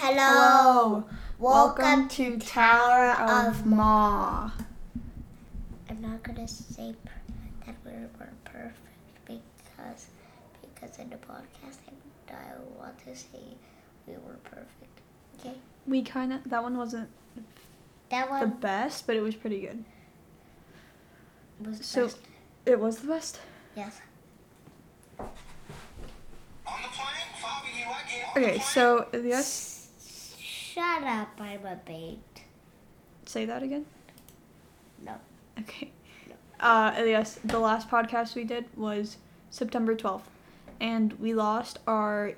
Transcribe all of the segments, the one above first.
Hello. Welcome to Tower of Ma. I'm not gonna say per- that we were perfect because because in the podcast I, I want to say we were perfect. Okay, We kind of that one wasn't that one the best, but it was pretty good. was so- best. It was the best. Yes. On the plane, five of you, I get on the Okay, so yes, Shut up! I'm a bait. say that again. No. Okay. Uh, yes, the last podcast we did was September twelfth, and we lost our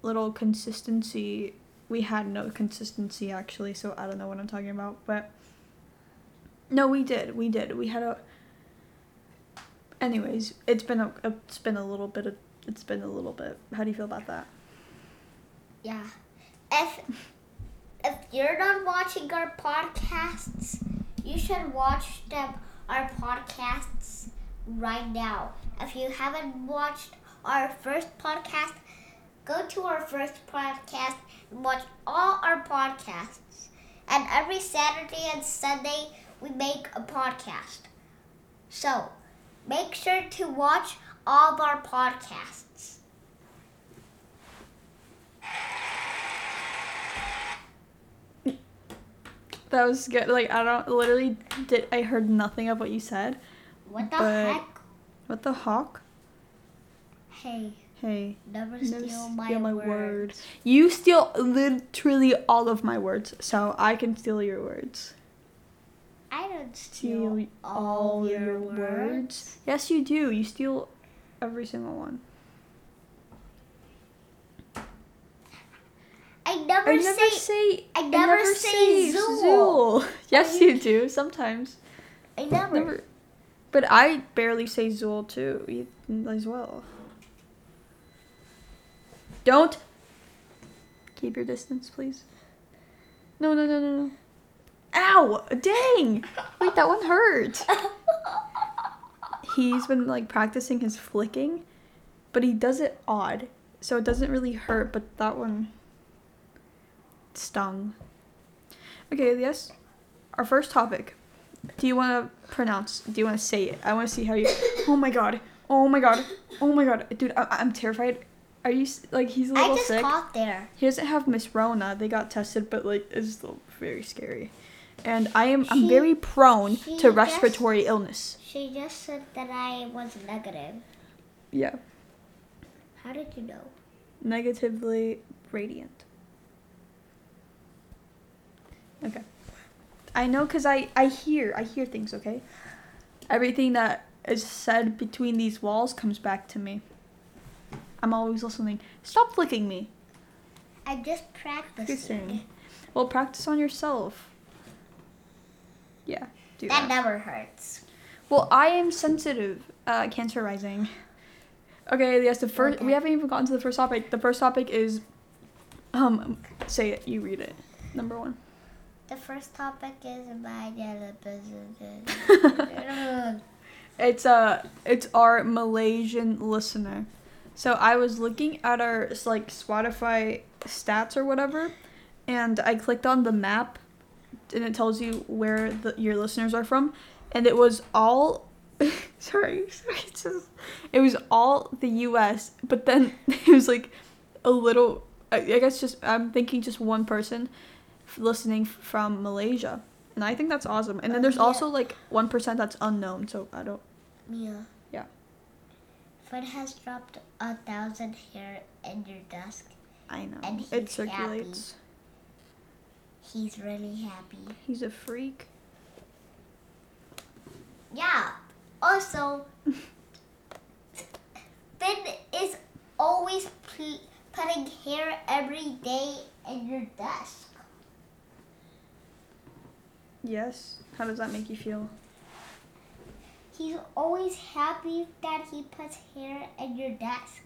little consistency. We had no consistency actually, so I don't know what I'm talking about, but no, we did. We did. We had a. Anyways, it's been a it's been a little bit of it's been a little bit. How do you feel about that? Yeah. If if you're not watching our podcasts, you should watch them our podcasts right now. If you haven't watched our first podcast, go to our first podcast and watch all our podcasts. And every Saturday and Sunday we make a podcast. So, make sure to watch all of our podcasts. That was good. Like I don't literally did. I heard nothing of what you said. What the heck? What the hawk? Hey. Hey. Never Never steal my, steal my word. words. You steal literally all of my words, so I can steal your words. I don't steal Steal all your words. Yes, you do. You steal every single one. I never, I never say, say. I never say Zool. Yes, you do. Sometimes. I never. Never. But I barely say Zool too, as well. Don't. Keep your distance, please. No, no, no, no, no. Ow! Dang! Wait, that one hurt. He's been like practicing his flicking, but he does it odd, so it doesn't really hurt. But that one stung. Okay, yes. Our first topic. Do you want to pronounce? Do you want to say it? I want to see how you. Oh my god! Oh my god! Oh my god! Dude, I- I'm terrified. Are you like he's a little sick? I just sick? caught there. He doesn't have Miss Rona. They got tested, but like it's still very scary. And I am I'm very prone she to just- respiratory illness. She just said that I was negative. Yeah, How did you know? negatively radiant. Okay. I know cuz I I hear I hear things, okay? Everything that is said between these walls comes back to me. I'm always listening. Stop flicking me. I'm just practicing. Well, practice on yourself. Yeah, do that. That never hurts. Well, I am sensitive. Uh, cancer rising. Okay, yes. The first we haven't even gotten to the first topic. The first topic is, um, say it. You read it. Number one. The first topic is my business. It's uh, it's our Malaysian listener. So I was looking at our like Spotify stats or whatever, and I clicked on the map, and it tells you where the, your listeners are from, and it was all. sorry, sorry, just it was all the U.S. But then it was like a little. I, guess just I'm thinking just one person listening from Malaysia, and I think that's awesome. And then there's also like one percent that's unknown, so I don't. Mia. Yeah. Fred has dropped a thousand hair in your desk. I know. And it circulates. He's really happy. He's a freak. Yeah. Also, Finn is always putting hair every day in your desk. Yes. How does that make you feel? He's always happy that he puts hair in your desk.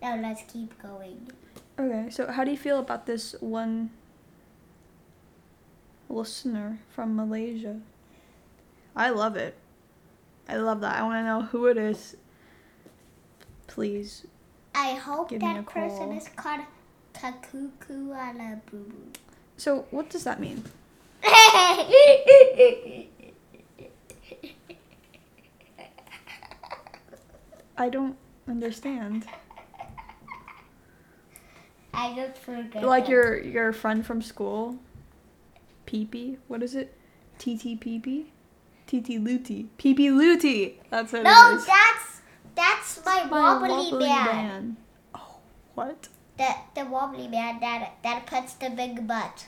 Now let's keep going. Okay, so how do you feel about this one listener from Malaysia? I love it. I love that. I want to know who it is. Please. I hope Give me a that person call. is called Kakuku ala boo boo. So what does that mean? I don't understand. I just forgot. Like your your friend from school, Peepee. What is it? TT Peepee? TT Looty. Peepee Looty. That's what No, it is. that's that's my, My wobbly, man. man. Oh, what? The the wobbly man that that puts the big butt.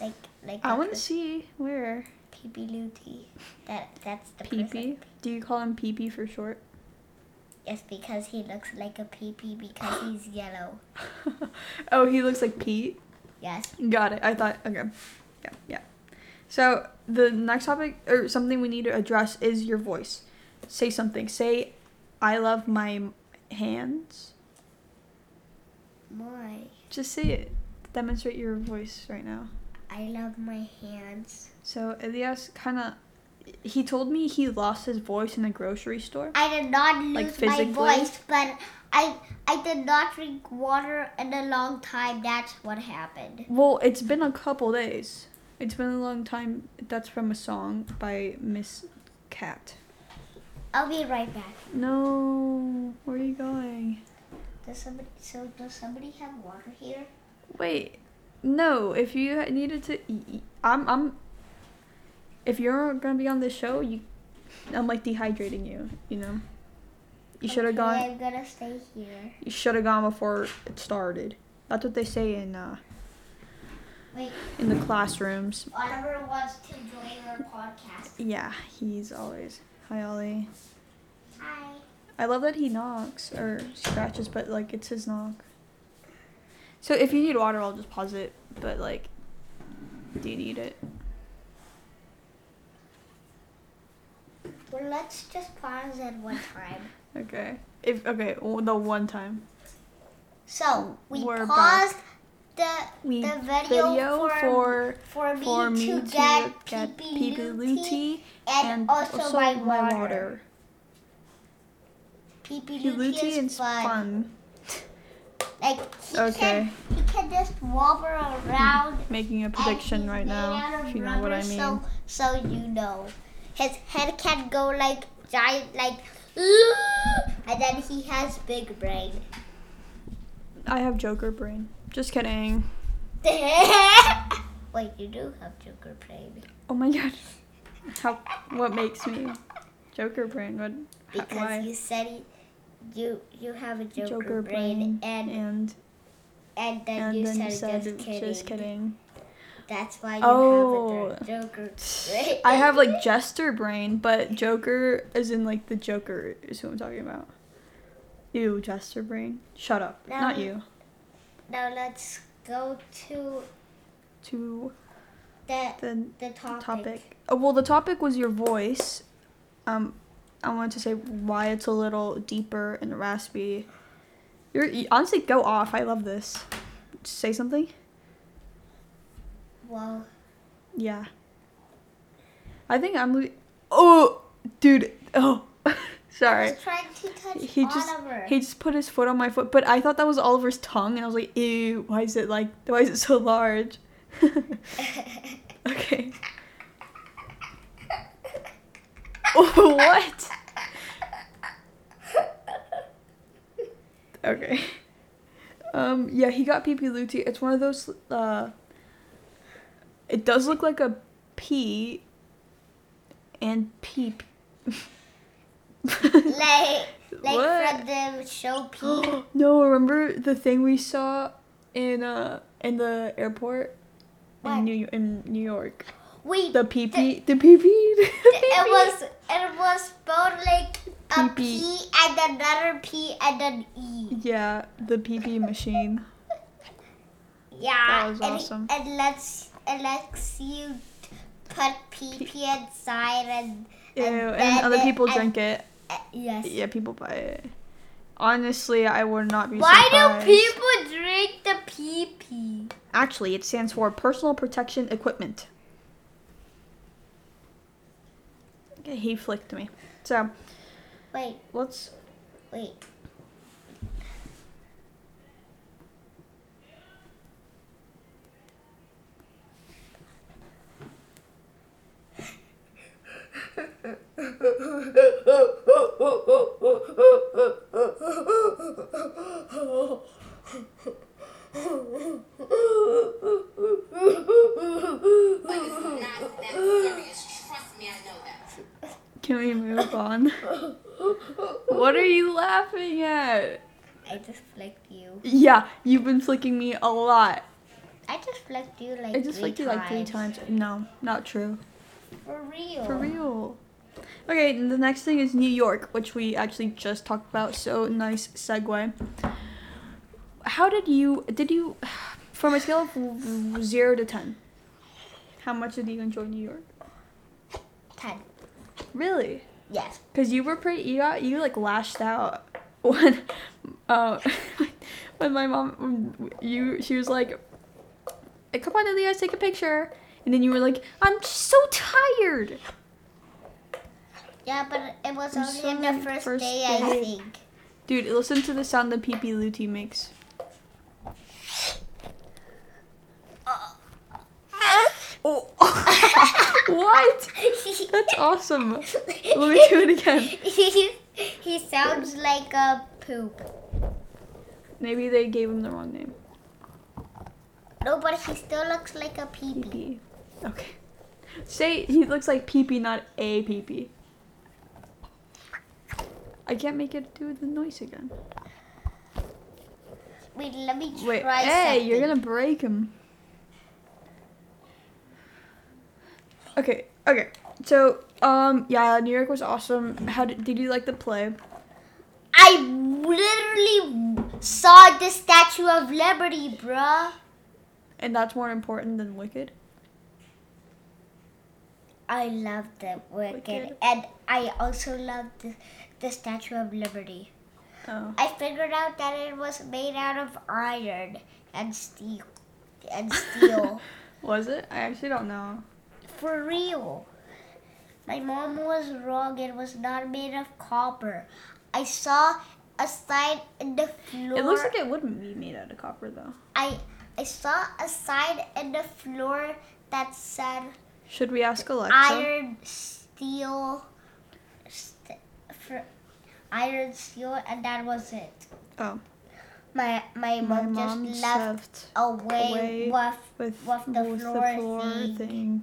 Like like I want to see where Pee-pee Looty. That that's the Peepee. Do you call him Peepee for short? Yes, because he looks like a pee-pee because he's yellow. oh, he looks like Pete. Yes. Got it. I thought. Okay. Yeah. Yeah. So the next topic or something we need to address is your voice. Say something. Say, "I love my hands." My Just say it. Demonstrate your voice right now. I love my hands. So Elias kind of. He told me he lost his voice in the grocery store. I did not lose Like my voice, but I I did not drink water in a long time. That's what happened. Well, it's been a couple days. It's been a long time. That's from a song by Miss Cat. I'll be right back. No, where are you going? Does somebody so does somebody have water here? Wait, no. If you needed to, I'm, I'm. If you're gonna be on this show, you, I'm like dehydrating you. You know. You should have Okay, gone. I'm gonna stay here. You should have gone before it started. That's what they say in uh Wait, in the classrooms. Oliver wants to join our podcast. Yeah, he's always. Hi, Ollie. Hi. I love that he knocks or scratches, but like it's his knock. So if you need water, I'll just pause it. But like, do you need it? Well, let's just pause at one time. Okay. If okay, well, the one time So we We're paused the we the video, for, for for me for me to, to get, get Pee Pee Luti and, and, also, my, water. Pee Pee Luti is is fun. fun. Like he Okay. can he can just wobble around. Making a prediction right now, if you know what I mean. So so you know, his head can go like giant like, and then he has big brain. I have Joker brain. Just kidding. Wait, you do have Joker brain Oh my god. How? What makes me Joker brain? What? because why? you said he, you you have a Joker, Joker brain, brain and and and then and you then said, you said just kidding. just kidding. That's why you Oh. have a Joker brain. I have like Jester brain, but Joker is in like the Joker is who I'm talking about. You Jester brain. Shut up. No. Not you. Now let's go to To the the the topic. topic. Oh, well, the topic was your voice. Um, I wanted to say why it's a little deeper and raspy. You're you- honestly go off. I love this. Say something. Well, Yeah. I think I'm. Oh, dude. Oh, sorry. was trying to touch He just Oliver. he just put his foot on my foot, but I thought that was Oliver's tongue, and I was like, ew. Why is it like? Why is it so large? okay. Oh, what? Okay. Um. Yeah, he got PP Luti. It's one of those. Uh. It does look like a pea. And peep. like like What? from the show P. no, remember the thing we saw in uh in the airport What? in New in New York. Wait, The pee pee, the pee pee. it was it was spelled like a. P and another P and an E. Yeah, the pee pee machine. Yeah, That was and, awesome. and let's and let's you put pee pee inside and Ew, And and, other people and- drink it. uh, yes. Yeah, people buy it. Honestly, I would not be Why surprised. do people drink the pee pee? Actually, it stands for Personal Protection Equipment. he flicked me. So. Wait. What's. Wait. not serious. Can we move on? what are you laughing at? I just flicked you. Yeah, you've been flicking me a lot. I just flicked you like I just flicked times. you like three times. No, not true. For real. For real. Okay, the next thing is New York, which we actually just talked about. So nice segue. How did you did you from a scale of zero to ten? How much did you enjoy New York? Ten. Really? Yes. Cause you were pretty. You got you like lashed out when, uh, when my mom you she was like, "Hey, "Come on, Elias, take a picture," and then you were like, "I'm so tired." Yeah, but it was only the first, first day, I think. Dude, listen to the sound the Pee Pee Luti makes. Oh. what? That's awesome. Let me do it again. he, he sounds like a poop. Maybe they gave him the wrong name. No, but he still looks like a pee Pee pee. Pee. Okay. Say he looks like Pee Pee, not a Pee Pee. I can't make it do the noise again. Wait, let me try Wait, something. hey, you're gonna break him. Okay, okay. So, um, yeah, New York was awesome. How did, did you like the play? I literally saw the Statue of Liberty, bruh. And that's more important than Wicked. I loved the Wicked, Wicked. and I also loved the, the Statue of Liberty. Oh. I figured out that it was made out of iron and steel. And steel. Was it? I actually don't know. For real. My mom was wrong. It was not made of copper. I saw a sign in the floor. It looks like it wouldn't be made out of copper though. I I saw a sign in the floor that said Should we ask Alexa? iron, steel, st- for iron, steel, and that was it. Oh, My my, my mom, mom just left left away, away with with, with the with floor thing. thing.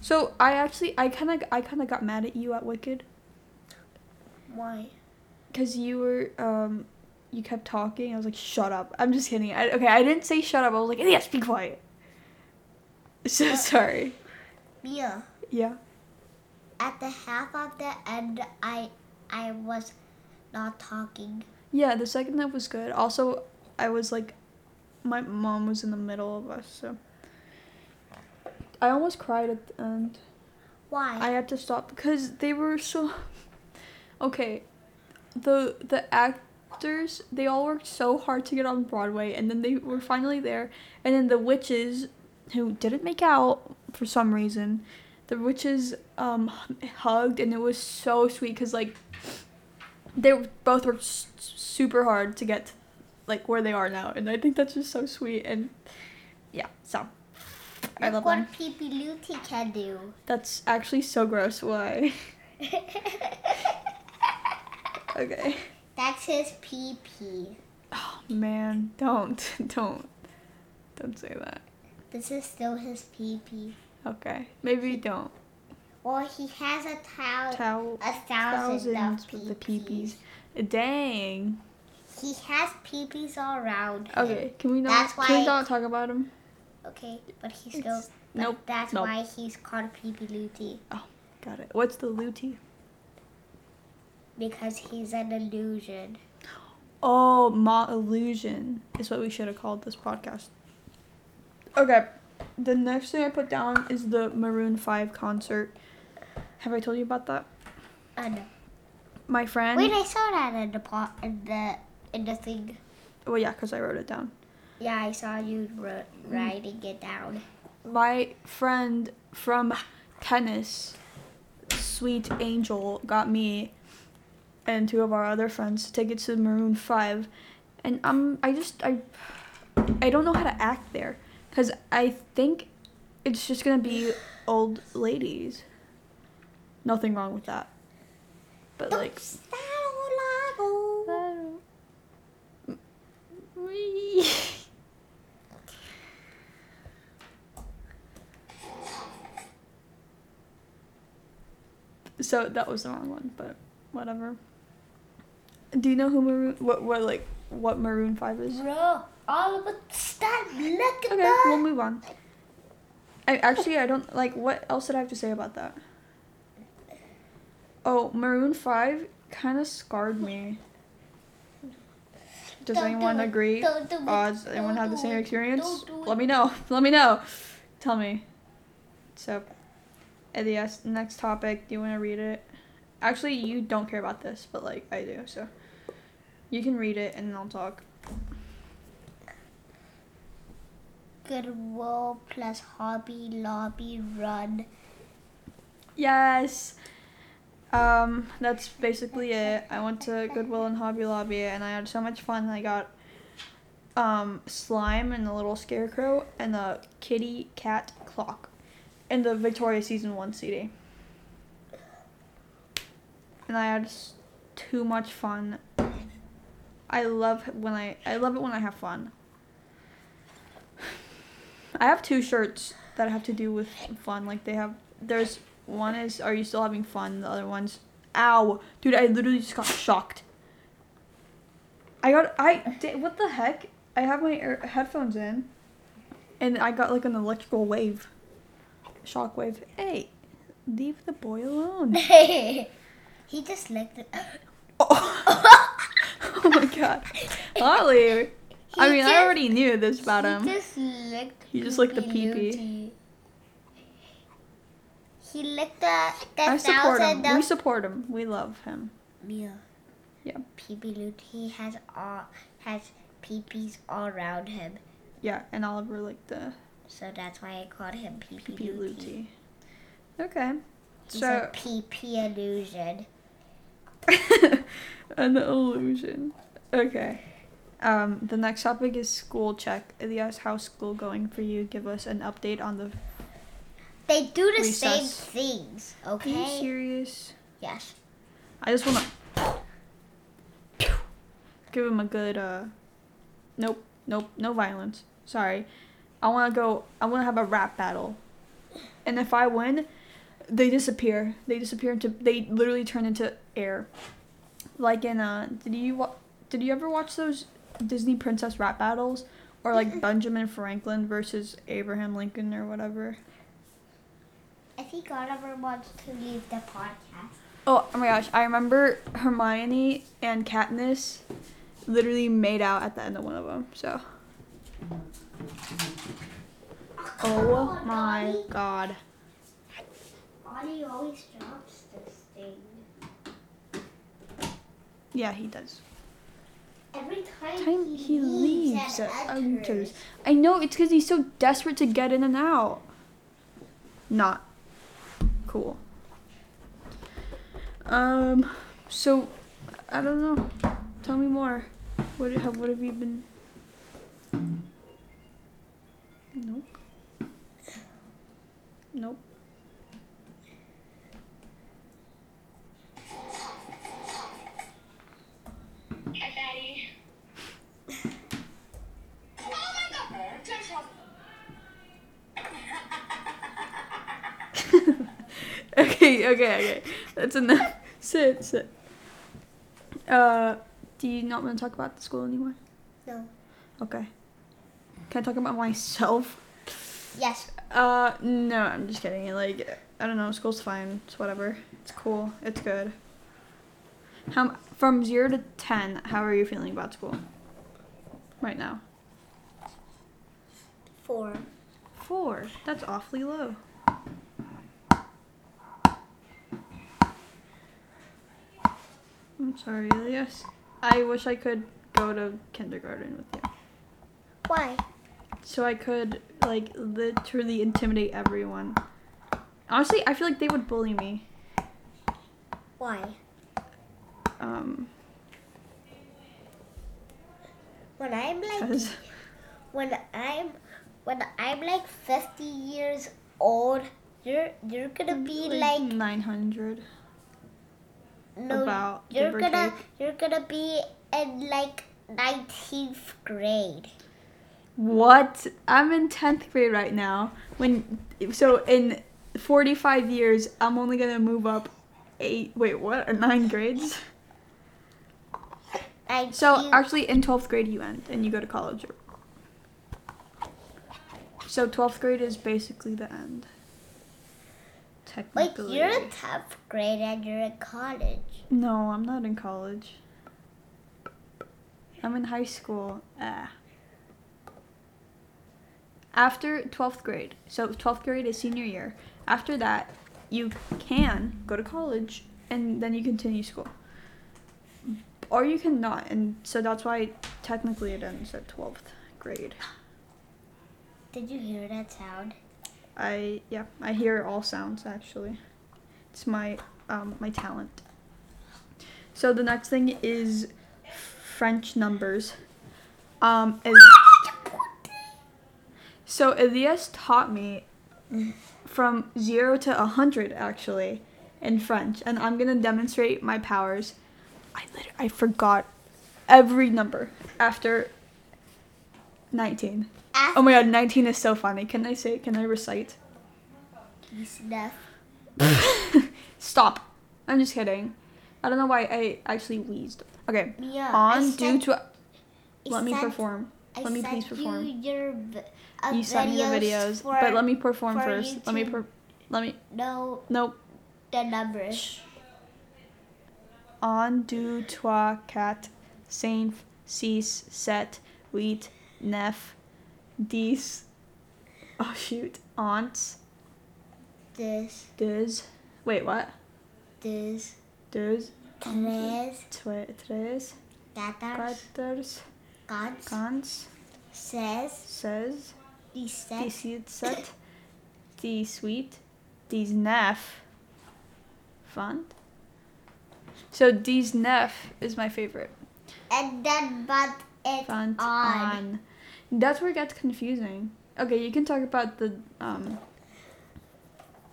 So I actually I kind of I kind of got mad at you at Wicked why. because you were um you kept talking. I was like, shut up. I'm just kidding. I, okay, I didn't say shut up. I was like, yes, be quiet. So sorry. Mia, Yeah. at the half of the end, I I was not talking. Yeah, the second half was good. Also, I was like, my mom was in the middle of us, so I almost cried at the end. Why? I had to stop because they were so. Okay, the the actors they all worked so hard to get on Broadway, and then they were finally there, and then the witches, who didn't make out for some reason, the witches um hugged, and it was so sweet because like they both worked s- super hard to get like where they are now, and I think that's just so sweet, and yeah, so I love them. what Pee Pee Luti can do. That's actually so gross. Why? Okay. That's his pee pee. Oh man, don't, don't, don't say that. This is still his pee pee. Okay, maybe he, don't. Well, he has a thou- Towel a thousand thousands of with the pee peepees. Dang. He has pee pees all around. him. Okay, can we not? That's why Can we not talk about him? Okay, but he's still. But nope, That's nope. why he's called Pee Pee Luti Oh, Got it. What's the luti? because he's an illusion. Oh, Ma Illusion is what we should have called this podcast. Okay, the next thing I put down is the Maroon Five concert. Have I told you about that? Uh, I know. My friend. Wait, I saw that in the pot in the in the thing. well, yeah, because I wrote it down. Yeah, I saw you ri- writing it down. my friend from tennis, Sweet Angel, got me and two of our other friends tickets to Maroon Five, and I'm I just I I don't know how to act there because I think it's just gonna be old ladies. Nothing wrong with that, but like. So that was the wrong one, but whatever. Do you know who Maroon? What what like what Maroon Five is? Bro, all of a sudden, look at Okay, that. we'll move on. I actually I don't like what else did I have to say about that? Oh, Maroon Five kind of scarred me. Does Don't anyone do agree? Don't do. Uh, does anyone have the same experience? Let me know. Let me know. Tell me. So, yes, next topic. Do you want to read it? Actually, you don't care about this, but like I do, so you can read it and then I'll talk. Goodwill plus Hobby Lobby run. Yes. Um, that's basically it. I went to Goodwill and Hobby Lobby and I had so much fun. I got um slime and a little scarecrow and a kitty cat clock and the Victoria season 1 CD. And I had too much fun. I love when I I love it when I have fun. I have two shirts that have to do with fun. Like they have there's one is are you still having fun? The other one's ow, dude. I literally just got shocked. I got I what the heck? I have my headphones in, and I got like an electrical wave, shock wave. Hey, leave the boy alone. Hey, he just licked it. oh. oh my god, Ollie. I mean, just- I already knew this about he him. just licked. He just licked the Pee-pee pee-pee. He licked the the I support him. thousand We support him. We love him. Mia. Yeah. Pee-pee Lute. He has all has pee-pees all around him, Yeah, and Oliver like the so that's why I called him Pee-pee pee Lute. Okay. He's So a pee-pee illusion. an illusion. Okay. Um, the next topic is school check. Elias, how's school going for you? Give us an update on the. They do the same Recess. things, Are you serious? Yes. I just wanna give him a good. uh Nope, nope, no violence. Sorry. I wanna go. I wanna have a rap battle, and if I win, they disappear. They disappear into. They literally turn into air. Like in uh, did you wa- did you ever watch those Disney princess rap battles, or like Benjamin Franklin versus Abraham Lincoln or whatever? I think Oliver wants to leave the podcast. Oh, oh my gosh, I remember Hermione and Katniss literally made out at the end of one of them. So. Oh my god. Ollie always drops this thing. Yeah, he does. Every time, Time he, he leaves, enters. enters. I know it's because he's so desperate to get in and out. Not cool. Um. So, I don't know. Tell me more. What have what have you been? Nope. Nope. Hi, Daddy. Oh my god! Okay, okay, okay. That's enough. Sit, sit. Uh, do you not want to talk about the school anymore? No. Okay. Can I talk about myself? Yes. Uh, no, I'm just kidding. Like, I don't know. School's fine. It's whatever. It's cool. It's good. How from zero to ten? How are you feeling about school? Right now. Four. Four. That's awfully low. I'm sorry, Elias. I wish I could go to kindergarten with you. Why? So I could, like, literally intimidate everyone. Honestly, I feel like they would bully me. Why? Um, When I'm like when I'm when I'm like fifty years old, you're you're gonna be like, 900. no, about, you're gonna you're gonna be in like nineteenth grade. What? I'm in 10th grade right now. When so in 45 years, I'm only going to move up eight. Wait, what? Nine grades. I So actually, in twelfth grade, you end and you go to college. So twelfth grade is basically the end. Wait, you're in 10th grade and you're in college. No, I'm not in college. I'm in high school. Ah. After 12th grade, so 12th grade is senior year. After that, you can go to college and then you continue school. Or you cannot, and so that's why technically it ends at 12th grade. Did you hear that sound? I yeah, I hear all sounds actually. It's my um my talent. So the next thing is French numbers. Um is so Elias taught me from 0 to a 100 actually in French and I'm going to demonstrate my powers. I literally I forgot every number after 19. Oh my god, 19 is so funny. Can I say can I recite? Stop. I'm just kidding. I don't know why I actually wheezed. Okay. Yeah. On due to let me perform. Let me please perform. You, your, You sent me the videos, for, but let me perform for first. Let me per- let me No, nope. the numbers. On du toi cat cinq six sept huit neuf dix. Oh shoot. Aunts This, deux. Wait, what? this, Deux. tres, Twe- Tres. quatorze, Quatorze. quinze, Quinze. seize, Seize. dix-sept, dix-sept, dix-huit, dix-neuf. Fun. So dix-neuf is my favorite. and then but it's on. on. That's where it gets confusing. Okay, you can talk about the um.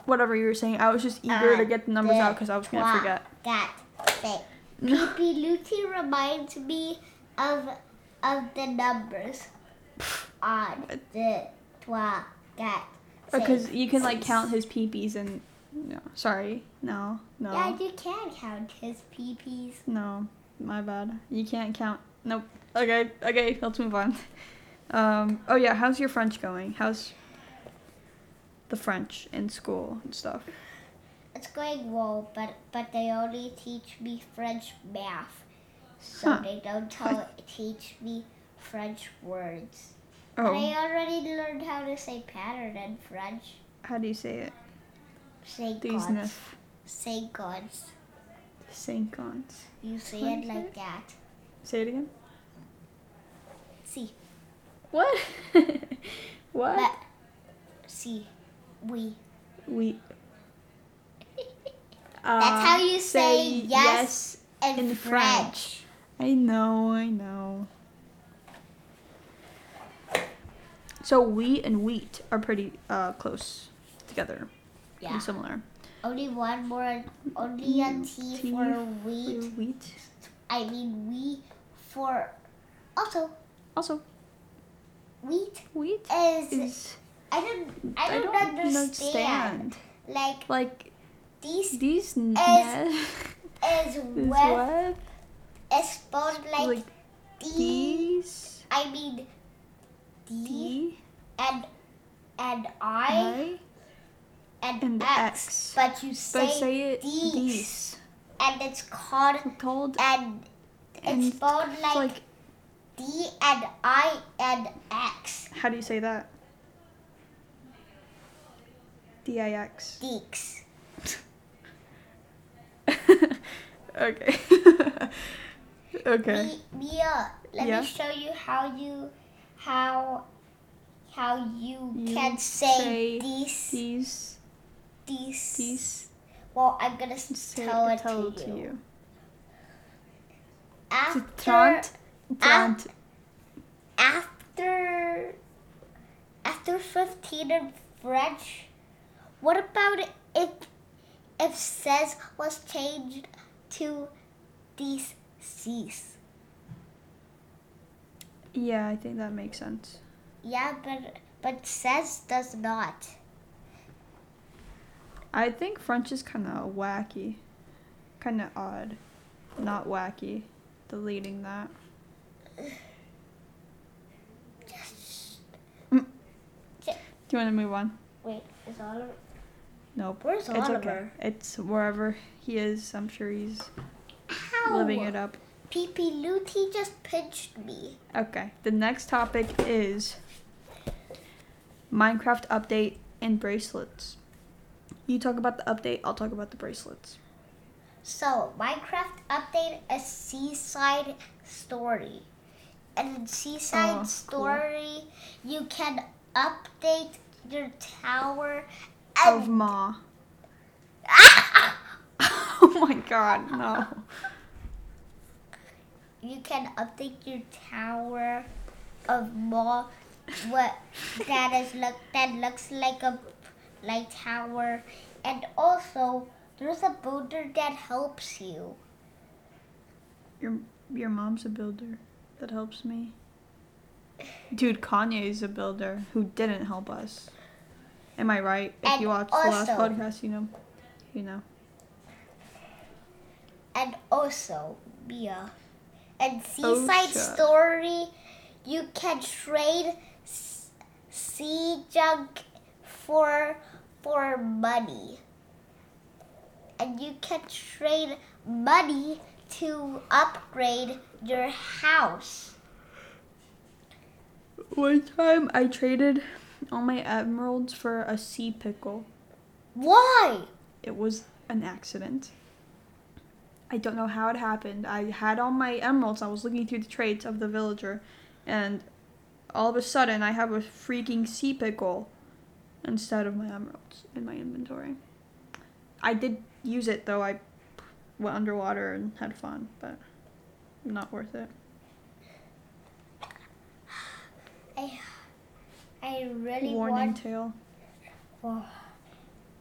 Whatever you were saying, I was just eager to get the numbers the, out because I was gonna forget. That cinq. Pee Lucy reminds me of of the numbers. On, the, trois, quatre, Because you can like count his peepees and. No, sorry, no, no. Yeah, you can count his peepees. No, my bad. You can't count. Nope. Okay, okay, let's move on. Um, oh yeah, how's your French going? How's the French in school and stuff? It's going well, but but they only teach me French math, so Huh. they don't tell, teach me French words. Oh, I already learned how to say pattern in French. how do you say it? Say gods. Say gods. cinquante. You say do it like it? that. Say it again. See, What? what? but see, we. we. That's uh, how you say yes in, in French. French. I know, I know. So wheat and wheat are pretty uh, close together. Yeah. Pretty similar. Only one more. Only a T, T for For wheat. wheat. I mean we for. Also, Also, wheat wheat is. is I don't. I don't, understand. Like Like these these Is ne- is what? is spelled like, Like these I mean D, D and and I I and, and X, X. but you say, But say it these. and it's called Called and and it's spelled like, like D and I and X. how do you say that? D I X. Deeks. okay. okay. Mia, let Yeah? me show you how you how how you, You can say, say these These these. these Well, I'm gonna say, tell it tell to, you. you. After Trant. Trant. after after 15 in French, what about if if says was changed to these C's? Yeah, I think that makes sense. Yeah, but but says does not. I think French is kind of wacky. kind of odd. Not wacky. Deleting that. Yes. Do you want to move on? Wait, is Oliver? Nope. Where's It's okay. Oliver? It's wherever he is. I'm sure he's Ow! living it up. Pee Looty just pinched me. Okay. The next topic is Minecraft update and bracelets. You talk about the update. I'll talk about the bracelets. So, Minecraft update a seaside story. And in seaside Oh, cool. story, you can update your tower Of Ma. oh my God! No. You can update your tower of more what that is look that looks like a light tower and also there's a builder that helps you. Your your mom's a builder. That helps me. Dude, Kanye's a builder who didn't help us. Am I right? If And you watched the last podcast, you know. You know. and also Mia. And Seaside. Story, you can trade sea junk for for money, and you can trade money to upgrade your house. One time I traded all my emeralds for a sea pickle. Why? It was an accident. I don't know how it happened. I had all my emeralds. I was looking through the trades of the villager, and all of a sudden I have a freaking sea pickle instead of my emeralds in my inventory. I did use it though. I went underwater and had fun, but not worth it. I I really Warning want. tale. Oh,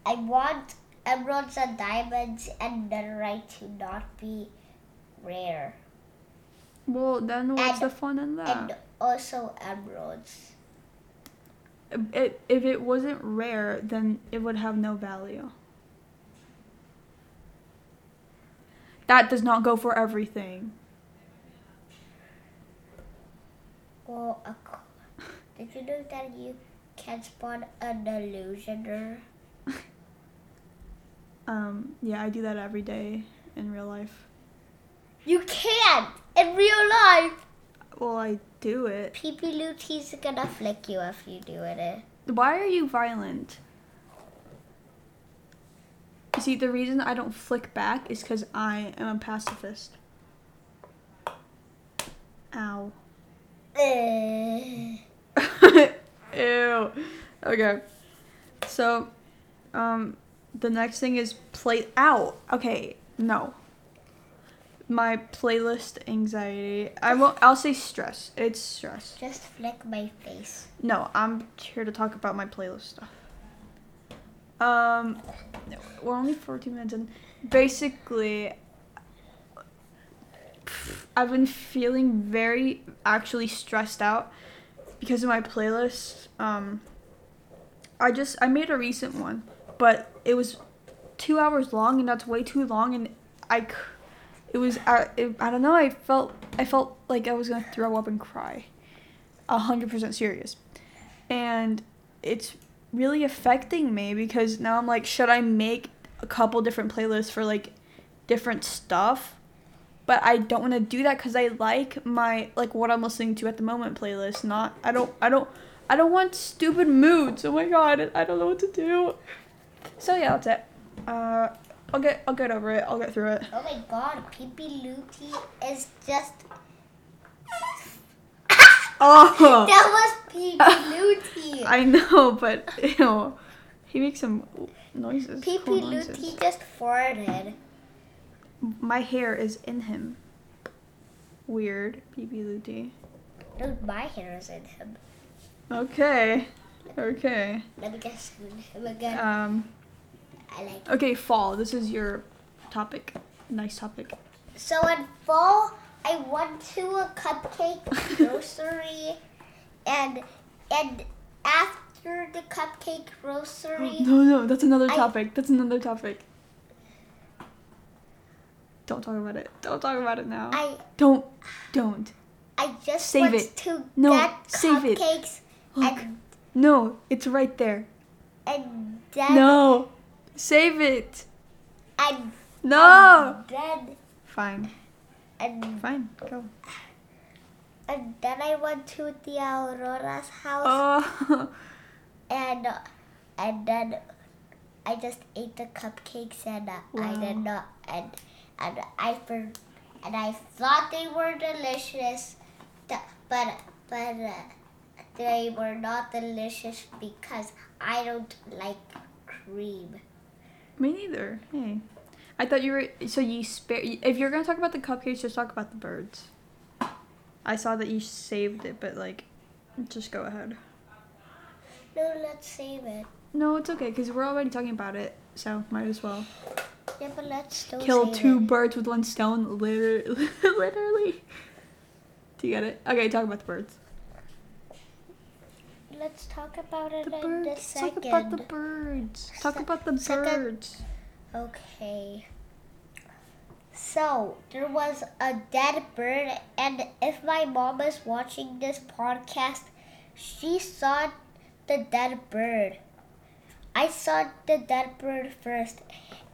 I want emeralds and diamonds and netherite to not be rare. Well, then what's And- the fun in that? And also emeralds. It, if it wasn't rare, then it would have no value. That does not go for everything. Well, did you know that you can spawn an illusioner? Um, yeah, I do that every day in real life. You can't in real life. Well, I do it. PP Luti's gonna flick you if you do it. Why are you violent? You see, the reason I don't flick back is because I am a pacifist. Ow. Uh, Ew. Okay. So, um, the next thing is play. out. Okay. No. My playlist anxiety. I won't. I'll say stress. It's stress. just flick my face. No, I'm here to talk about my playlist stuff. Um, we're only 14 minutes in. Basically, I've been feeling very actually stressed out because of my playlist. Um, I just I made a recent one, but it was two hours long, and that's way too long, and I, It was I, it, I don't know. I felt I felt like I was gonna throw up and cry. Hundred percent serious, and it's really affecting me because now I'm like, should I make a couple different playlists for like different stuff? But I don't want to do that because I like my like what I'm listening to at the moment playlist. Not I don't I don't I don't want stupid moods. Oh my god, I don't know what to do. So yeah, that's it. Uh, I'll get I'll get over it. I'll get through it. Oh my god, PP Luti is just. Oh, That was PP Luti. I know, but you know, he makes some noises. PP cool noises. Just farted. My hair is in him. Weird, Luti. No, my hair is in him. Okay, okay. Let me just spoon him again. Um, I like. okay, fall. This is your topic. Nice topic. So in fall, I went to a cupcake grocery, and and after the cupcake grocery, No, no, that's another I- topic. That's another topic. Don't talk about it. Don't talk about it now. I don't. Don't. I just Save want it. to No, get save it. cupcakes Look. and No, it's right there. and then No. Save it. and No. then Fine. and Fine. Go. and then I went to the Aurora's house Oh. and and then I just ate the cupcakes and uh, I did not and and I for and I thought they were delicious, but but uh, they were not delicious because I don't like cream. Me neither. Hey. I thought you were so you spare if you're gonna talk about the cupcakes, just talk about the birds. I saw that you saved it, but like, just go ahead. No, let's save it. No, it's okay because we're already talking about it, so might as well Yeah, but let's still kill two it. birds with one stone. Literally, literally. Do you get it? Okay, talk about the birds. Let's talk about it The in birds. a Talk about the birds. Talk Se- about the second. birds. Okay. So, there was a dead bird, and if my mom is watching this podcast, she saw the dead bird. I saw the dead bird first,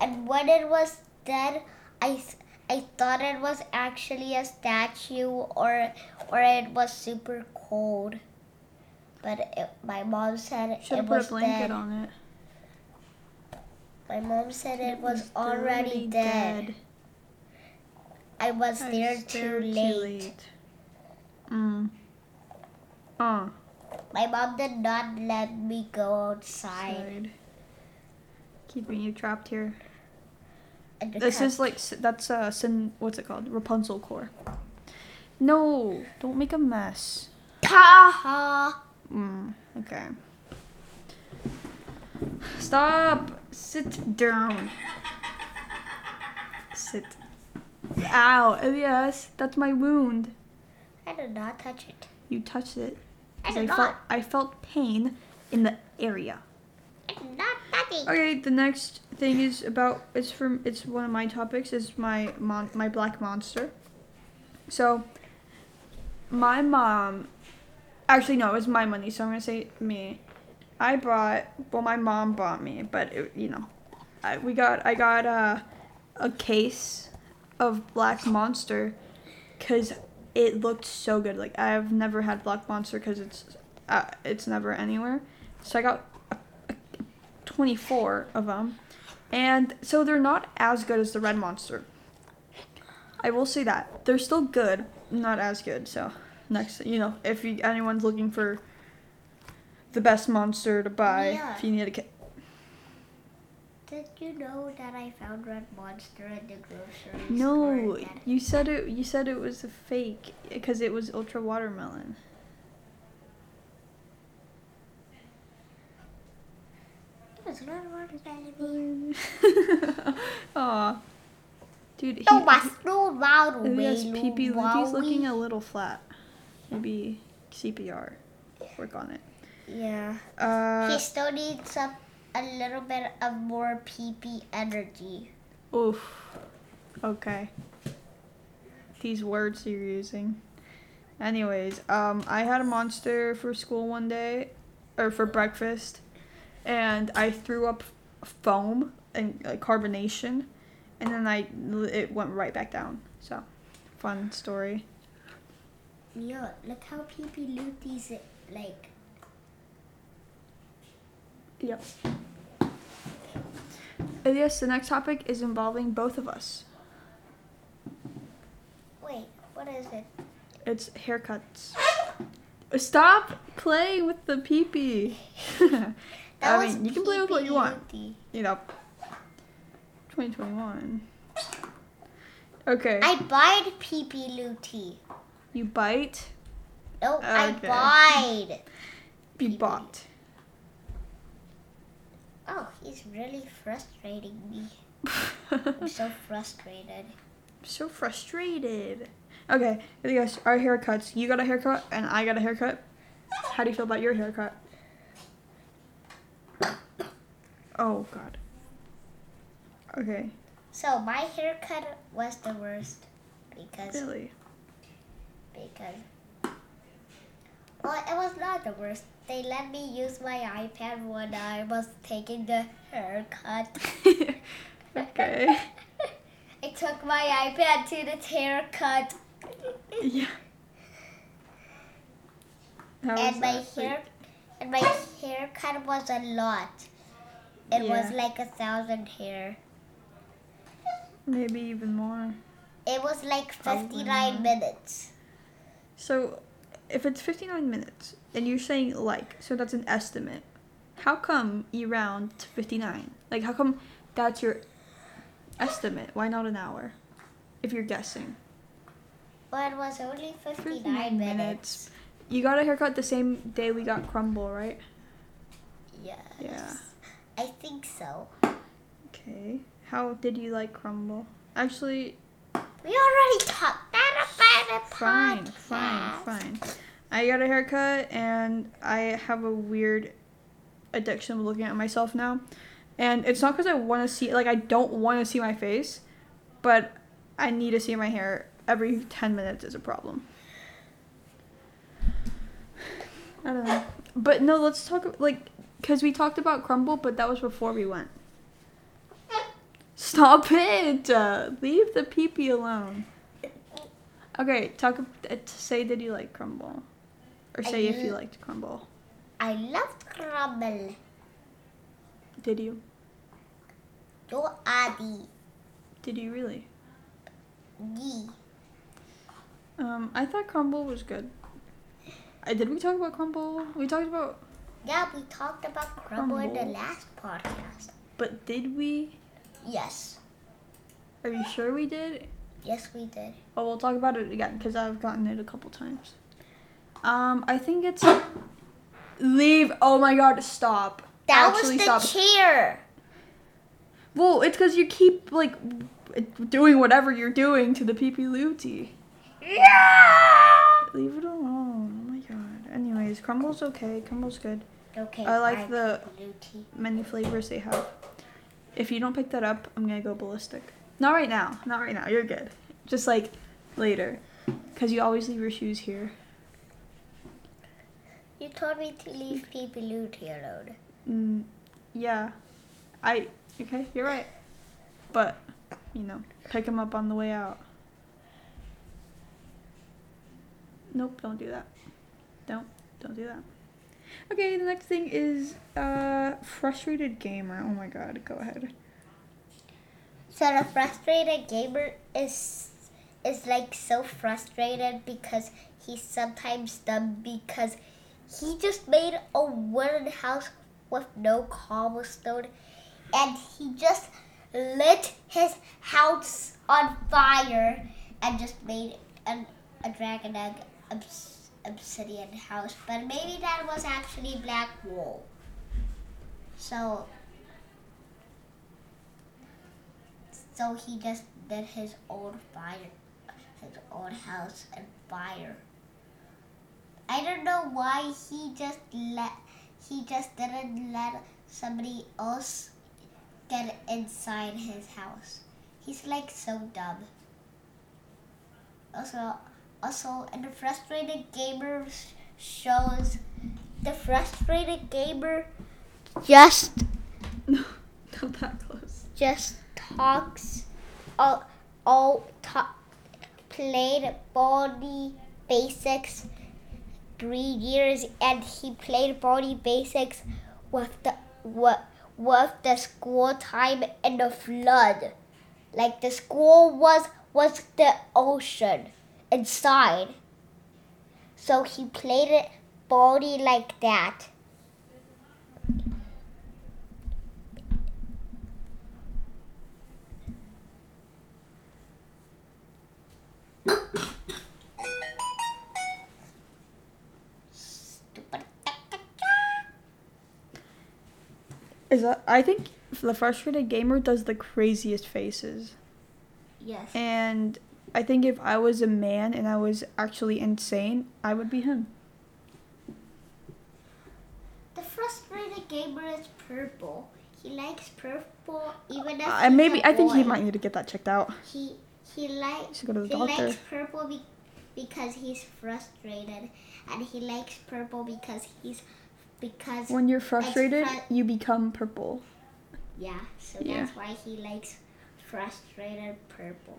and when it was dead, I, I thought it was actually a statue or or it was super cold. But it, my mom said Should it was a blanket dead. on it. My mom said it was It's already dead. I was I there was too late. Mm. Uh. My mom did not let me go outside. Side. Keeping you trapped here. This is like that's uh sin. What's it called? Rapunzel core. No, don't make a mess. Ha Mm, okay. Stop. Sit down. Sit. Ow. Elias, that's my wound. I did not touch it. You touched it. I did felt not. I felt pain in the area. I did not touch it. Okay, the next thing is about it's from it's one of my topics is my mon, my black monster. So my mom actually no, it was my money, so I'm to say me. I bought well my mom bought me, but it, you know, I we got I got a a case of black monster cuz it looked so good. Like I've never had black monster cuz it's uh, it's never anywhere. So I got 24 of them. And so they're not as good as the red monster. I will say that. They're still good, not as good. So, next, you know, if you, anyone's looking for the best monster to buy, Yeah. if you need a kit. Did you know that I found red monster at the grocery No, store? No, you said it you said it was a fake because it was ultra watermelon. It's not watermelon. Aw. Dude, he, No, mas no wow, Elias way, pee pee He's looking a little flat. Maybe CPR. Work on it. Yeah. Uh, he still needs a, a little bit of more pee energy. oof. Okay. These words you're using. Anyways, um, I had a monster for school one day, or for breakfast, and I threw up foam and uh, carbonation, and then I it went right back down. So, fun story. Yeah, look how pee Luthi's like. Yep. Elias, the next topic is involving both of us. Wait, what is it? It's haircuts. Stop playing with the pee-pee. I mean, you can play with what you want. You know, 2021. Okay. I buyed pee pee. You bite. No, Okay. I bite. You Pee-pee. bought. Oh, he's really frustrating me. I'm so frustrated. I'm so frustrated. Okay, Elias, our haircuts. You got a haircut and I got a haircut. How do you feel about your haircut? Oh God. Okay. So my haircut was the worst because Really? Because well it was not the worst. They let me use my iPad when I was taking the haircut. okay. I took my iPad to the haircut. Yeah. How and my hair and my haircut was a lot. It was like a thousand hair. maybe even more. It was like 59 minutes. So, if it's 59 minutes and you're saying like, so that's an estimate. How come you round to 59? Like, how come that's your estimate? Why not an hour? If you're guessing. Well, it was only 59, 59 minutes. minutes. You got a haircut the same day we got crumble, right? Yes. Yeah. I think so. Okay. How did you like crumble? Actually, We already talked a fine, podcast. fine, fine. I got a haircut and I have a weird addiction of looking at myself now. And it's not because I want to see, like, I don't want to see my face, but I need to see my hair every 10 minutes is a problem. I don't know. But no, let's talk, like, because we talked about crumble, but that was before we went. Stop it! Uh, leave the peepee alone. Okay, talk. Uh, say, did you like crumble, or I say if you liked crumble? I loved crumble. Did you? Do adi. Did you really? Ye. Um, I thought crumble was good. I did we talk about crumble? We talked about, Yeah, we talked about crumble in the last podcast. but did we? Yes. Are you sure we did? Yes, we did. Oh, we'll talk about it again because I've gotten it a couple times. Um, I think it's leave. Oh my god, stop. That Actually, was the stop. chair. Well, it's because you keep like doing whatever you're doing to the pee pee luti. Yeah. Leave it alone. Oh my god. Anyways, crumble's okay. Crumble's good. Okay. I like the- Many flavors they have. If you don't pick that up, I'm gonna go ballistic. Not right now. Not right now. You're good. Just like later, because you always leave your shoes here. You told me to leave people loot here alone. Mm, yeah. I. Okay, you're right. But, you know, pick them up on the way out. Nope, don't do that. Don't. Don't do that. Okay, the next thing is uh frustrated gamer. Oh my god, go ahead. So the frustrated gamer is is like so frustrated because he's sometimes dumb because he just made a wooden house with no cobblestone and he just lit his house on fire and just made an, a dragon egg obs- obsidian house. But maybe that was actually black wool. So So he just lit his old fire, his old house and fire. I don't know why he just let, he just didn't let somebody else get inside his house. He's like so dumb. Also, also, in the frustrated gamer shows, the frustrated gamer just No, not that close. just talks all all ta- played Baldi's Basics three years and he played Baldi's Basics with the with, with the school time in the flood. Like the school was was the ocean inside. So he played it body like that Is that I think the frustrated gamer does the craziest faces. Yes. And I think if I was a man and I was actually insane, I would be him. The frustrated gamer is purple. he likes purple even if Uh, maybe I think he might need to get that checked out. He he likes go to the he doctor. likes purple be- because he's frustrated, and he likes purple because he's because When you're frustrated, fru- you become purple. yeah. So Yeah. that's why he likes frustrated purple.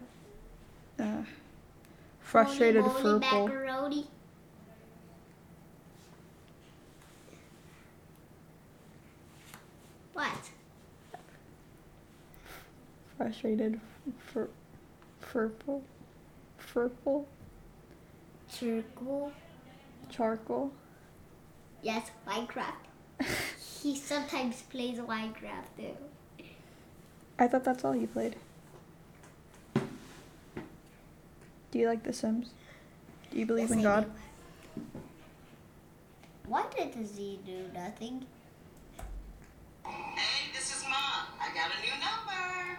Uh, frustrated Holy purple. macaroni. What? Frustrated fur, purple, purple, Circle. charcoal. Yes, Minecraft. he sometimes plays Minecraft too. I thought that's all you played. Do you like The Sims? Do you believe Yes, in God? do. What did the Z do? Nothing. Hey, this is Mom. I got a new number.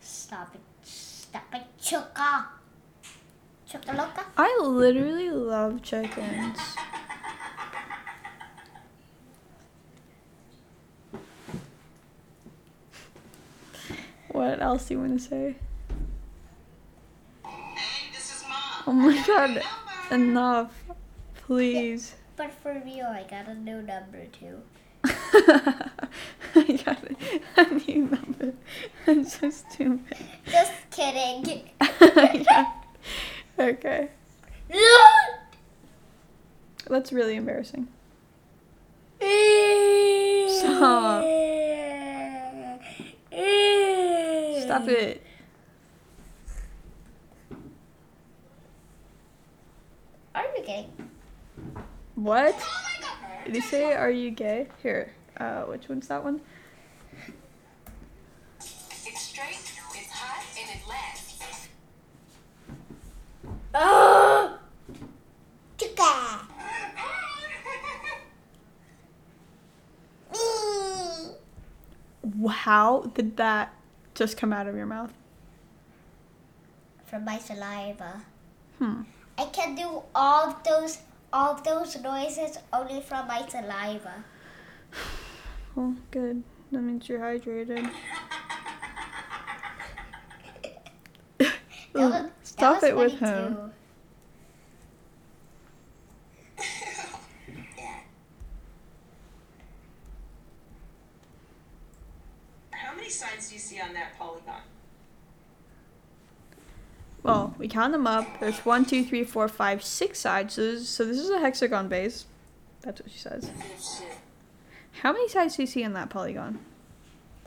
Stop it. Stop it, Chuka. Chukaloka. I literally love chickens. What else do you want to say? Hey, this is Mom. Oh my I got a god, enough. Please. But for real, I got a new number too. I got it. a new number. I'm so stupid. Just kidding. Yeah. Okay. That's really embarrassing. Stop. Stop it. Are you gay? What? Did he say, are you gay? Here. Uh, which one's that one? It's straight, it's hot, and it lasts. Oh! Chuka. How did that just come out of your mouth? From my saliva. Hmm. I can do all of those all those noises only from my saliva. Well, good. That means you're hydrated. Was- Stop it with him. too. How many sides do you see on that polygon? Well, we count them up. There's one, two, three, four, five, six sides. So this, so this is a hexagon base. That's what she says. How many sides do you see in that polygon?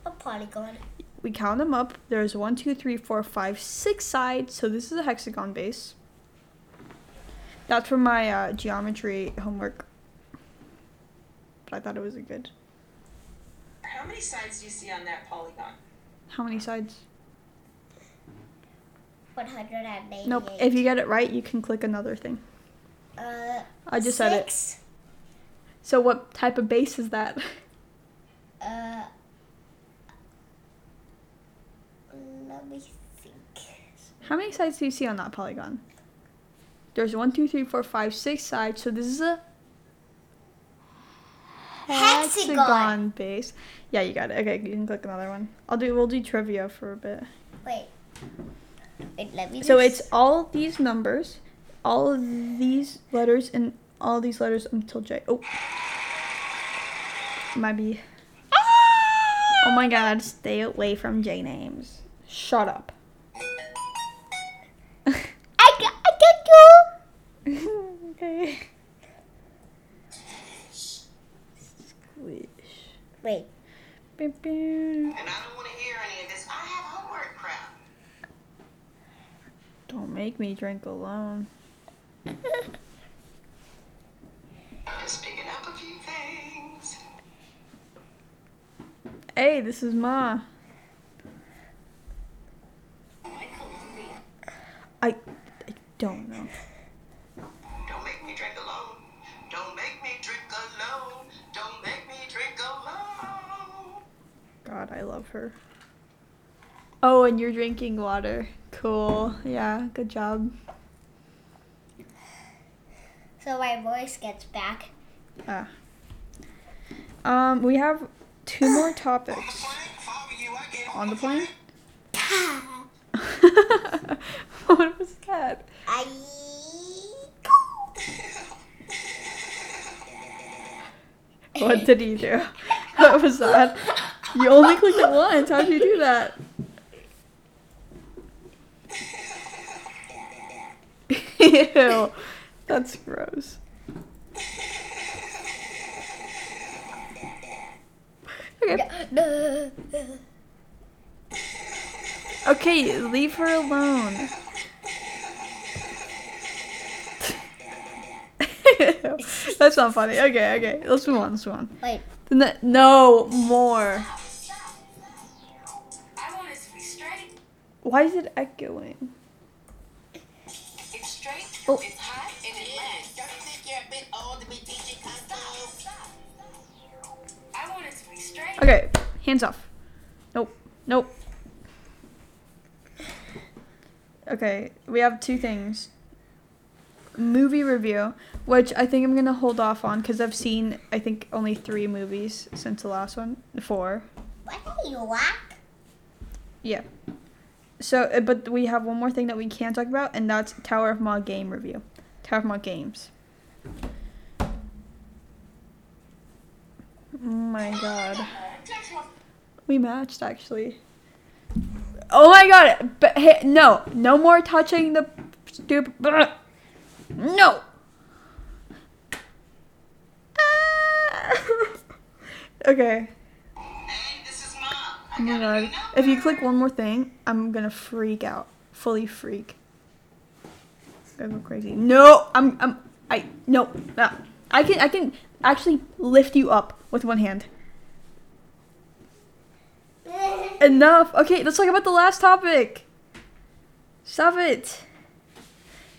A polygon. We count them up. There's one, two, three, four, five, six sides. So this is a hexagon base. That's from my uh, geometry homework. But I thought it was a good. How many sides do you see on that polygon? How many sides? 188. Nope. If you get it right, you can click another thing. uh, I just said it. six, So what type of base is that? Uh, let me think. How many sides do you see on that polygon? There's one, two, three, four, five, six sides. So this is a Hexagon. base. Yeah, you got it. Okay, you can click another one. I'll do. We'll do trivia for a bit. Wait. Wait, let me. So just- it's all these numbers, all of these letters, and all these letters until J. Oh, might be. Ah! Oh my God! Stay away from J names. Shut up. I got, I got you. okay. Squish. Wait. Beep, beep. And I don't want to hear any of this. I have homework crap. Don't make me drink alone. Just up a few things. Hey, this is Ma. I, I don't know. Don't make me drink alone. Don't make me drink alone. Don't make me drink alone. God, I love her. Oh, and you're drinking water. Cool. Yeah, good job. So my voice gets back. Ah. Um, we have two more On the topics. plane, if I were you, On the plane? What was that? What did he do? What was that? You only clicked it once. How did you do that? Ew. That's gross. Okay. Okay, leave her alone. That's not funny. Okay, okay. Let's move on. Let's move on. Wait. Ne- no more. I want it to be straight. Why is it echoing? Oh. It's hot and it lasts. Don't think you're a bit old to be teaching kung fu? I want it to be straight. Okay, hands off. Nope. Nope. Okay, we have two things. Movie review, which I think I'm gonna hold off on because I've seen I think only three movies since the last one. Four. What are you whack? Yeah. So, uh, but we have one more thing that we can talk about, and that's Tower of Maw game review. Tower of Maw games. Oh my god. We matched actually. Oh my god! But hey, no, no more touching the stupid. No. Ah. okay. Hey, this is Mom. I Oh my got a new god. If you click one more thing, I'm gonna freak out. Fully freak. Gonna go crazy. No, I'm I'm I no. no. I can I can actually lift you up with one hand. Enough. Okay, let's talk about the last topic. Stop it.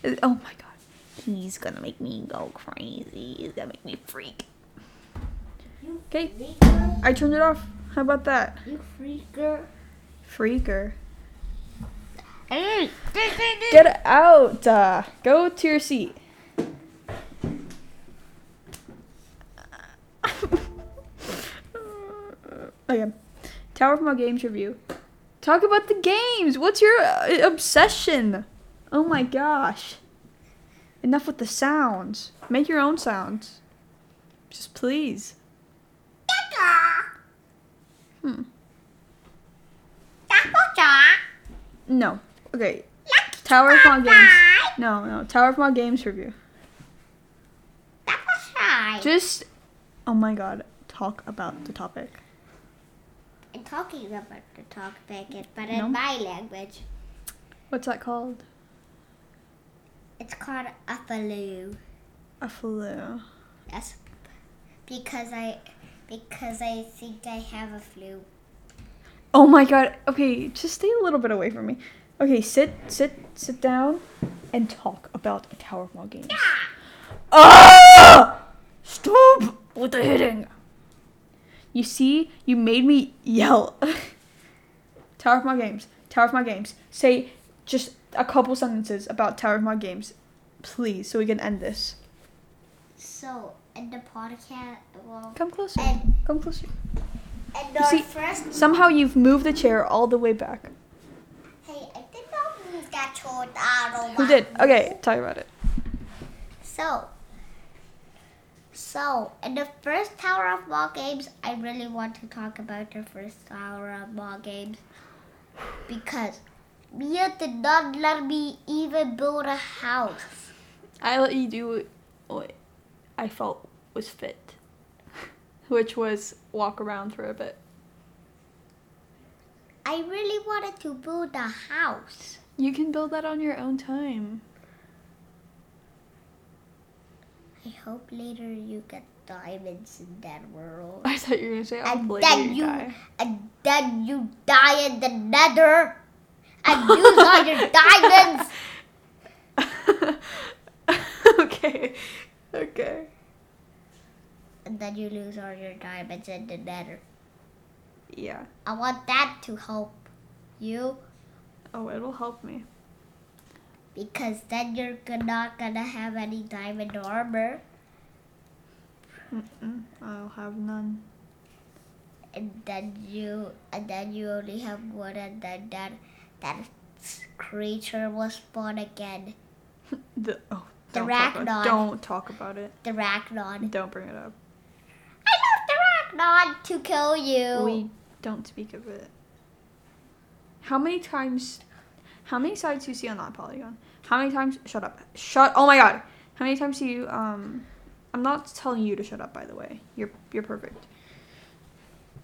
Oh my god. He's gonna make me go crazy. He's gonna make me freak. Okay, I turned it off. How about that? You freaker. Freaker. Get out. Uh, go to your seat. okay. Tower of My Games review. Talk about the games. What's your uh, obsession? Oh my gosh. Enough with the sounds. Make your own sounds. Just please. Hmm. No. Okay. Tower of My Games. No, no. Tower of My Games review. Just. Oh my god. Talk about the topic. I'm talking about the topic, but in No. my language, What's that called? it's called a flu. A flu. Yes, because I because I think I have a flu. Oh my god. Okay, just stay a little bit away from me. Okay, sit, sit, sit down, and talk about the Tower of Maw games. Ah! Stop with the hitting. You see, you made me yell. Tower of Maw games. Tower of Maw games. Say just a couple sentences about Tower of Maw games, please, so we can end this. So in the podcast, well, Come closer. and Come closer. and our see- first. Somehow you've moved the chair all the way back. Hey, I did not move that toward out Who did? Okay, talk about it. So, so in the first Tower of Ball games, I really want to talk about the first Tower of Ball games because Mia did not let me even build a house. I let you do what I felt was fit, which was walk around for a bit. I really wanted to build a house. You can build that on your own time. I hope later you get diamonds in that world. I thought you were gonna say And then you you die. and then you die in the nether and lose all your diamonds. okay, okay. And then you lose all your diamonds in the nether. Yeah. I want that to help you Oh, it'll help me. because then you're not gonna have any diamond armor. Mm-mm, I'll have none. and then you and then you only have one, and then that that creature was spawned again. The oh. The don't talk about- Don't talk about it. The Ragnon. Don't bring it up. I love the Ragnon to kill you. We don't speak of it. How many times? How many sides do you see on that polygon? How many times? Shut up. Shut. Oh my god. How many times do you? Um, I'm not telling you to shut up. By the way, you're you're perfect.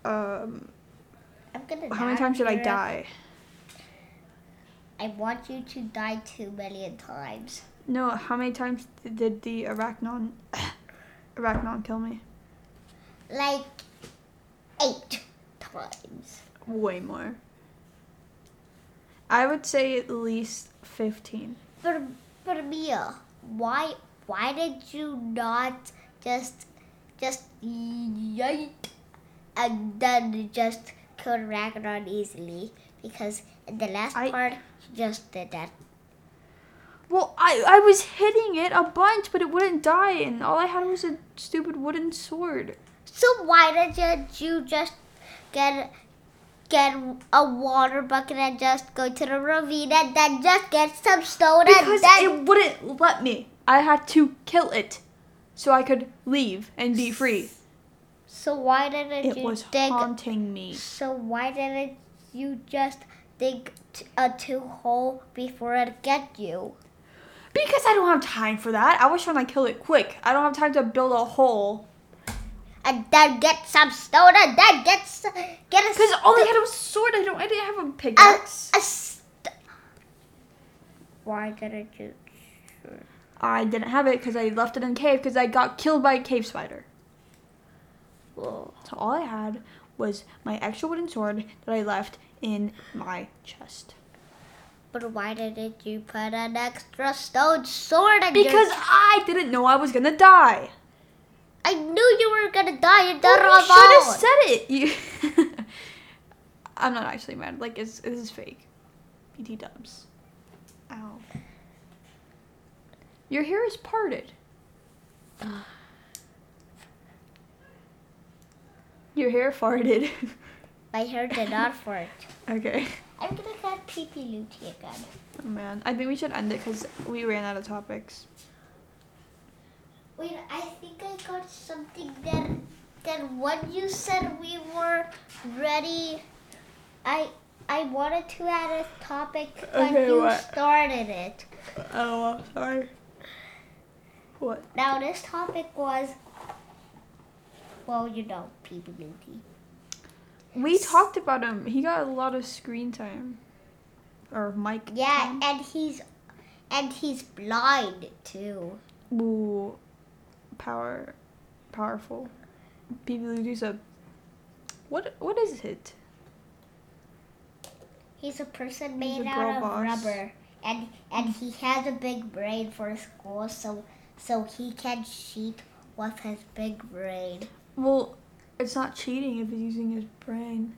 Um, I'm gonna. how many times did I die? I want you to die two million times. No. How many times did the arachnon arachnon kill me? Like eight times. Way more. I would say at least fifteen. For but Mia, uh, why why did you not just just yeet and then just kill Ragnar easily? Because in the last I- part you just did that. Well, I I was hitting it a bunch, but it wouldn't die, and all I had was a stupid wooden sword. So why didn't you just get get a water bucket and just go to the ravine and then just get some stone Because and then it wouldn't let me. I had to kill it, so I could leave and be free. So why didn't It you was dig haunting me. So why didn't you just dig t- a two hole before it get you? Because I don't have time for that. I was trying to kill it quick. I don't have time to build a hole. And then get some stone and then get s- get a Because all I st- had was a sword. I don't. I didn't have a a, pickaxe. a st- Why didn't you? I didn't have it because I left it in the cave because I got killed by a cave spider. Whoa. So all I had was my extra wooden sword that I left in my chest. But why didn't you put an extra stone sword in Because your? I didn't know I was gonna die. I knew you were gonna die. You done Well, you should have said it. You I'm not actually mad. Like, it's, this is fake. BT dubs. Ow. Your hair is parted. Your hair farted. My hair did not fart. okay. I'm gonna get pee pee again. Oh man, I think we should end it because we ran out of topics. Wait, I think I got something that that when you said we were ready, I I wanted to add a topic, but Okay, you what? started it. Oh, sorry. What? Now this topic was, well, you know, Pee-Pee Luti. We talked about him. He got a lot of screen time. Or mic Yeah, time. and he's and he's blind too. Ooh, power, powerful. BB a. What? What is it? He's a person made a out of boss. rubber, and and he has a big brain for school, so so he can cheat with his big brain. Well, it's not cheating if he's using his brain.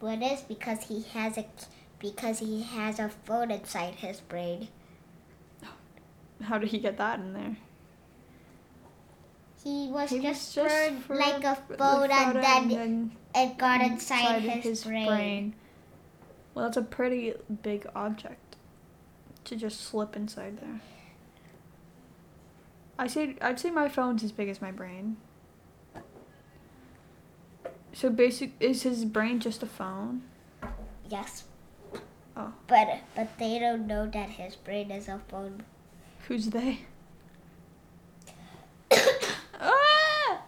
But it is because he has a because he has a phone inside his brain. How did he get that in there? He was He just, was for, for like a phone, and photo then it got inside, his, brain. Well, that's a pretty big object to just slip inside there. I say I'd say my phone's as big as my brain. So basic is his brain just a phone? Yes. Oh. But but they don't know that his brain is a phone. Who's they? ah!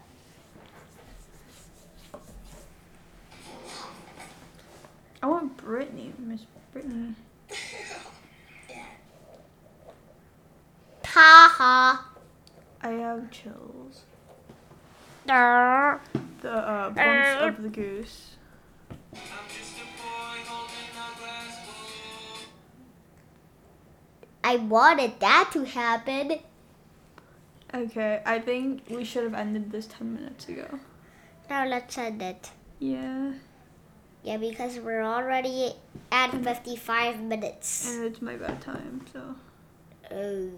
I want Brittany, Miss Brittany. Ha ha. I have chills. Durr. The uh, bumps of the goose. I'm just a boy holding a glass bowl. I wanted that to happen. Okay, I think we should have ended this 10 minutes ago. Now let's end it. Yeah, Yeah, because we're already at 55 minutes. and it's my bedtime, so. Oh.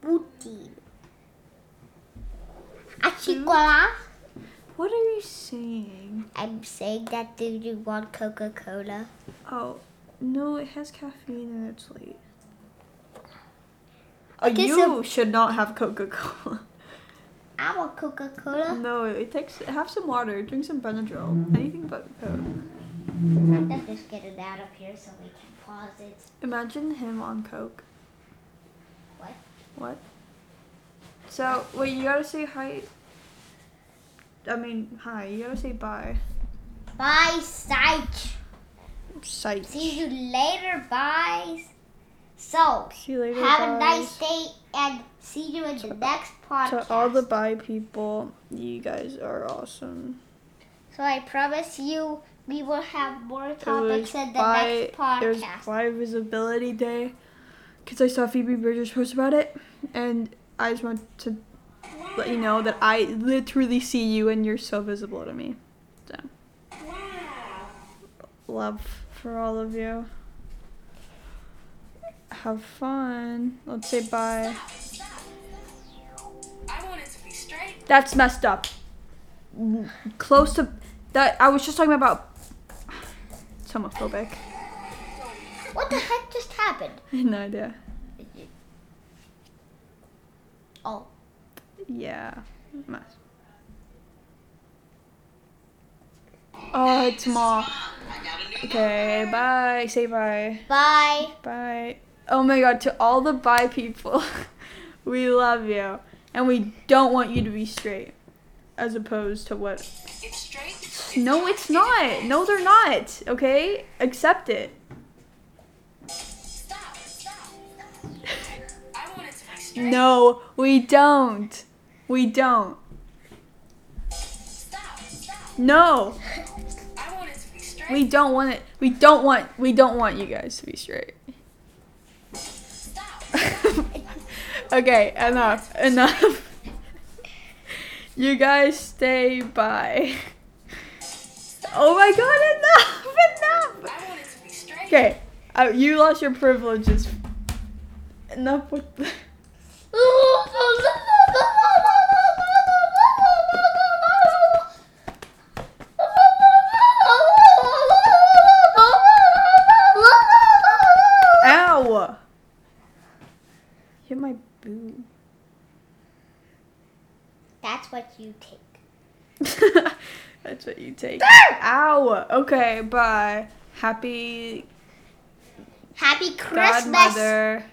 Booty. Achikola. What are you saying? I'm saying that do you want Coca Cola? Oh, no, it has caffeine and it's late. Okay, you so- should not have Coca Cola. I want Coca Cola. No, it takes. Have some water. Drink some Benadryl. Anything but Coke. Let's just get it out of here so we can pause it. Imagine him on Coke. What? What? So wait, you gotta say hi. I mean, hi. You gotta say bye. Bye, sight. Sight. See you later. Bye. So, later. have a nice day and see you in the next podcast. To all the bi people, you guys are awesome. so I promise you we will have more topics in the bye. next podcast. Bi Visibility Day, because I saw Phoebe Bridgers post about it, and I just want to let you know that I literally see you and you're so visible to me. So, love for all of you. Have fun. Let's say bye. I want it to be straight. That's messed up. Close to that. I was just talking about. It's homophobic. What the heck just happened? I had no idea. Oh, Yeah. Mess. Oh, it's Ma. I got a new Okay, bye. Say bye. bye. Bye. Oh my god, to all the bi people, we love you. And we don't want you to be straight. As opposed to what. It's straight. No, it's not. No, they're not. Okay? Accept it. Stop. Stop. I want it to be straight. No, we don't. We don't. No. I want it to be straight. We don't want it. We don't want. We don't want you guys to be straight. Okay, enough. Enough. you guys stay by. Oh my god, enough! Enough! I want it to be straight. Okay, uh, you lost your privileges. Enough with That's what you take. That's what you take. Ow! Okay, bye. Happy Happy Christmas. Godmother.